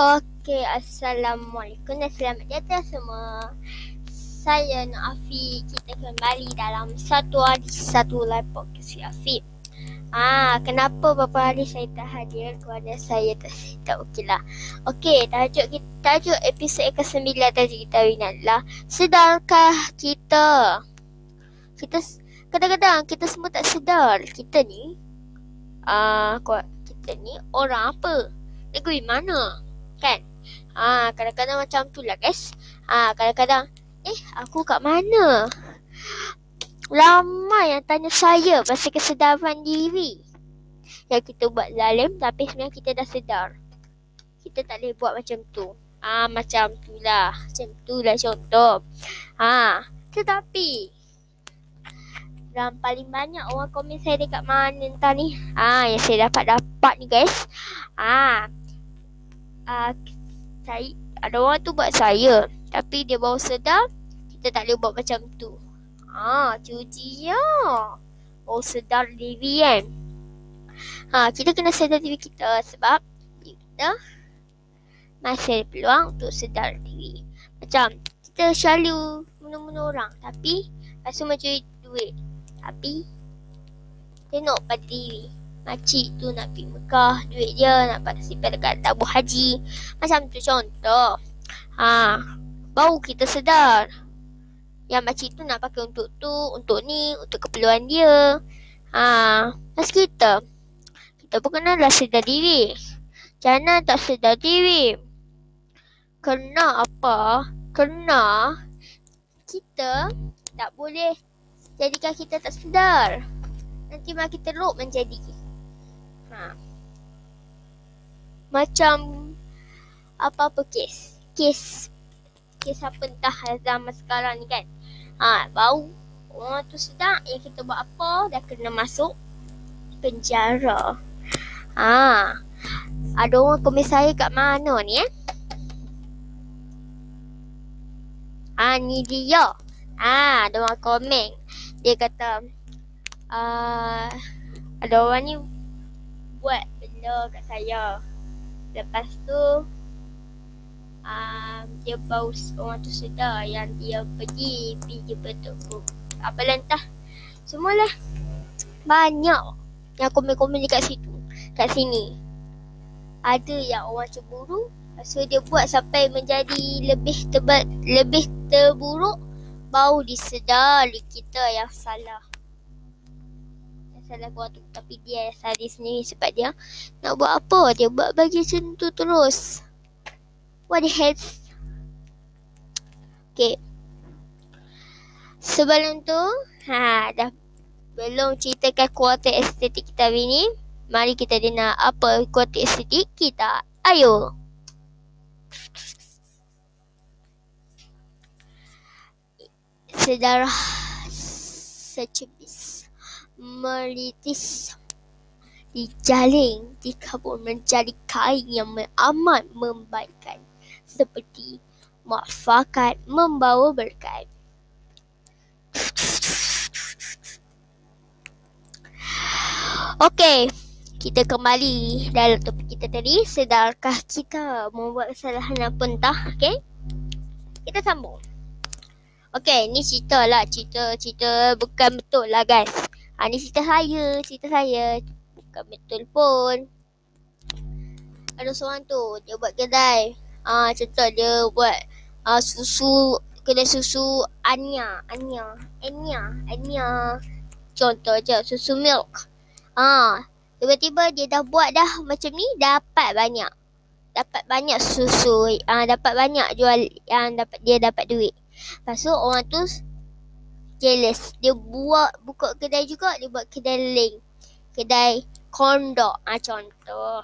Okey, Assalamualaikum dan selamat datang semua. Saya Nur Afiq. Kita kembali dalam satu hari satu live podcast Afiq. Ah, kenapa beberapa hari saya tak hadir kepada saya tak tak okeylah. Okey, tajuk kita tajuk episod ke-9 tajuk kita ini adalah sedarkah kita? Kita kadang-kadang kita semua tak sedar kita ni ah uh, kita ni orang apa? Negeri mana? Kan? Ha, kadang-kadang macam tu lah guys. Ha, kadang-kadang eh aku kat mana? Lama yang tanya saya pasal kesedaran diri. Yang kita buat zalim tapi sebenarnya kita dah sedar. Kita tak boleh buat macam tu. Ah ha, macam tu lah. Macam tu lah contoh. Ha, tetapi dan paling banyak orang komen saya dekat mana entah ni. Ah, ha, yang saya dapat dapat ni guys. Ah, saya ada orang tu buat saya tapi dia baru sedar kita tak boleh buat macam tu. Ah, cuci ya. Baru sedar diri kan. Ha, kita kena sedar diri kita sebab kita masih ada peluang untuk sedar diri. Macam kita selalu menunggu orang tapi rasa macam duit. Tapi tengok pada diri makcik tu nak pergi Mekah duit dia nak participate dekat tabung haji. Macam tu contoh. Ha baru kita sedar. Yang makcik tu nak pakai untuk tu untuk ni untuk keperluan dia. Ha pas kita kita pun kenalah sedar diri. Jangan tak sedar diri. Kena apa? Kena kita tak boleh jadikan kita tak sedar. Nanti makin teruk menjadi Ha. Macam apa-apa kes. Kes. Kes apa entah zaman sekarang ni kan. Ha, bau. Orang tu sedang yang kita buat apa dah kena masuk penjara. Ha. Ada orang komen saya kat mana ni eh? Ha, ni dia. Ha, ada orang komen. Dia kata, uh, ada orang ni buat benda kat saya. Lepas tu um, dia baru orang tu sedar yang dia pergi pergi tu. Apa lantah. Semualah banyak yang komen-komen dekat situ. Kat sini. Ada yang orang cemburu. So dia buat sampai menjadi lebih tebal, lebih terburuk. Baru disedari kita yang salah salah buat tu tapi dia sadis sendiri sebab dia nak buat apa? Dia buat bagi macam tu terus. What the hell? Okay. Sebelum tu ha dah belum ceritakan kuota estetik kita hari ni mari kita dengar apa kuota estetik kita. Ayo. Sedarah secebis melitis dijaling dikabur menjadi kain yang amat membaikkan seperti muafakat membawa berkat. Okey, kita kembali dalam topik kita tadi. Sedarkah kita membuat kesalahan apa entah? Okey, kita sambung. Okey, ni cerita lah. Cerita, cerita bukan betul lah guys. Ha, ni cerita saya, cerita saya. Bukan betul pun. Ada seorang tu, dia buat kedai. Ah, ha, contoh dia buat uh, susu, kedai susu Anya, Anya, Anya, Anya. Contoh je, susu milk. Ah, ha, tiba-tiba dia dah buat dah macam ni, dapat banyak. Dapat banyak susu, ah, ha, dapat banyak jual yang dapat dia dapat duit. Lepas tu orang tu jealous. Dia buat buka kedai juga, dia buat kedai link. Kedai kondok. Ah ha, contoh.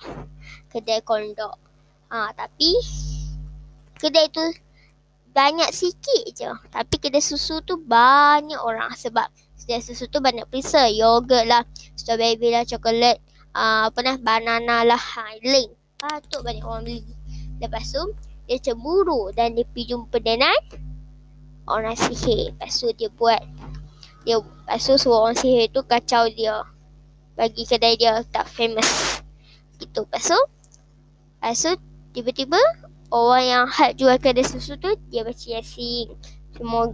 Kedai kondok. Ah ha, tapi kedai tu banyak sikit je. Tapi kedai susu tu banyak orang sebab kedai susu tu banyak perisa. Yogurt lah, strawberry lah, coklat, uh, apa nah, banana lah, ha, link. Patut banyak orang beli. Lepas tu, dia cemburu dan dia pergi jumpa dengan orang sihir. Lepas tu dia buat dia lepas tu suruh orang sihir tu kacau dia. Bagi kedai dia tak famous. Gitu. Lepas tu lepas tu tiba-tiba orang yang hak jual kedai susu tu dia baca yasin. Semua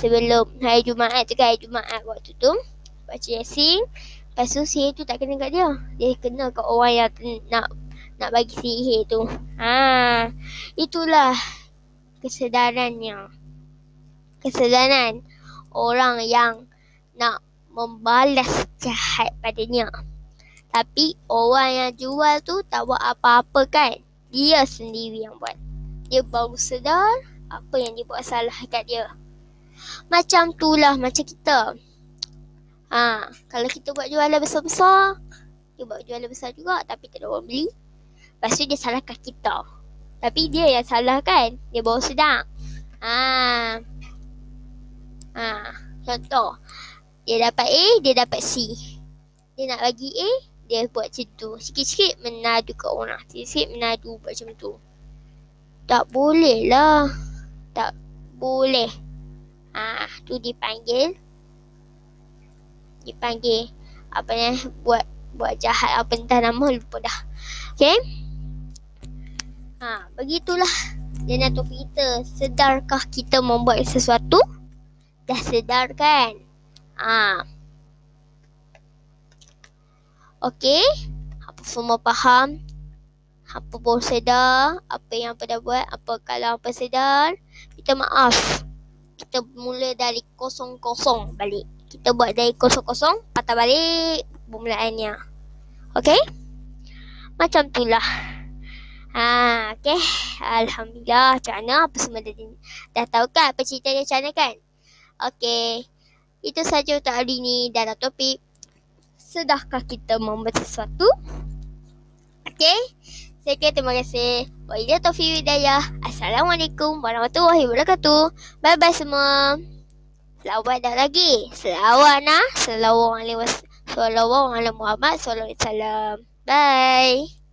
sebelum hari Jumaat kan hari Jumaat waktu tu baca yasin. Lepas tu sihir tu tak kena kat dia. Dia kena kat orang yang nak nak bagi sihir tu. Ha, itulah kesedarannya. Kesedaran orang yang nak membalas jahat padanya. Tapi orang yang jual tu tak buat apa-apa kan? Dia sendiri yang buat. Dia baru sedar apa yang dia buat salah kat dia. Macam tu lah macam kita. Ha, kalau kita buat jualan besar-besar, dia buat jualan besar juga tapi tak ada orang beli. Lepas tu dia salahkan kita. Tapi dia yang salah kan? Dia baru sedar. Ha. Ha, contoh. Dia dapat A, dia dapat C. Dia nak bagi A, dia buat macam tu. Sikit-sikit menadu ke orang. Sikit-sikit menadu buat macam tu. Tak boleh lah. Tak boleh. Ah, tu dipanggil. Dipanggil. Apa ni buat buat jahat apa entah nama lupa dah. Okay. Ha, begitulah. Dan topik kita. Sedarkah kita membuat sesuatu? Dah sedar kan? Ah. Okey. Apa semua faham? Apa baru sedar? Apa yang apa dah buat? Apa kalau apa sedar? Kita maaf. Kita mula dari kosong-kosong balik. Kita buat dari kosong-kosong, patah balik permulaannya. Okey? Macam itulah. Ha, okey. Alhamdulillah. Macam mana? Apa semua dah, dah tahu kan? Apa cerita dia macam kan? Okey. Itu saja untuk hari ini. Dan topik sedahkah kita membuat sesuatu? Okey. Saya kata terima kasih. Waidah Taufiq Hidayah. Assalamualaikum warahmatullahi wabarakatuh. Bye bye semua. Selawat dah lagi. Selawat nah. Selawat alaihi wasallam. Selawat alaihi wasallam. Bye.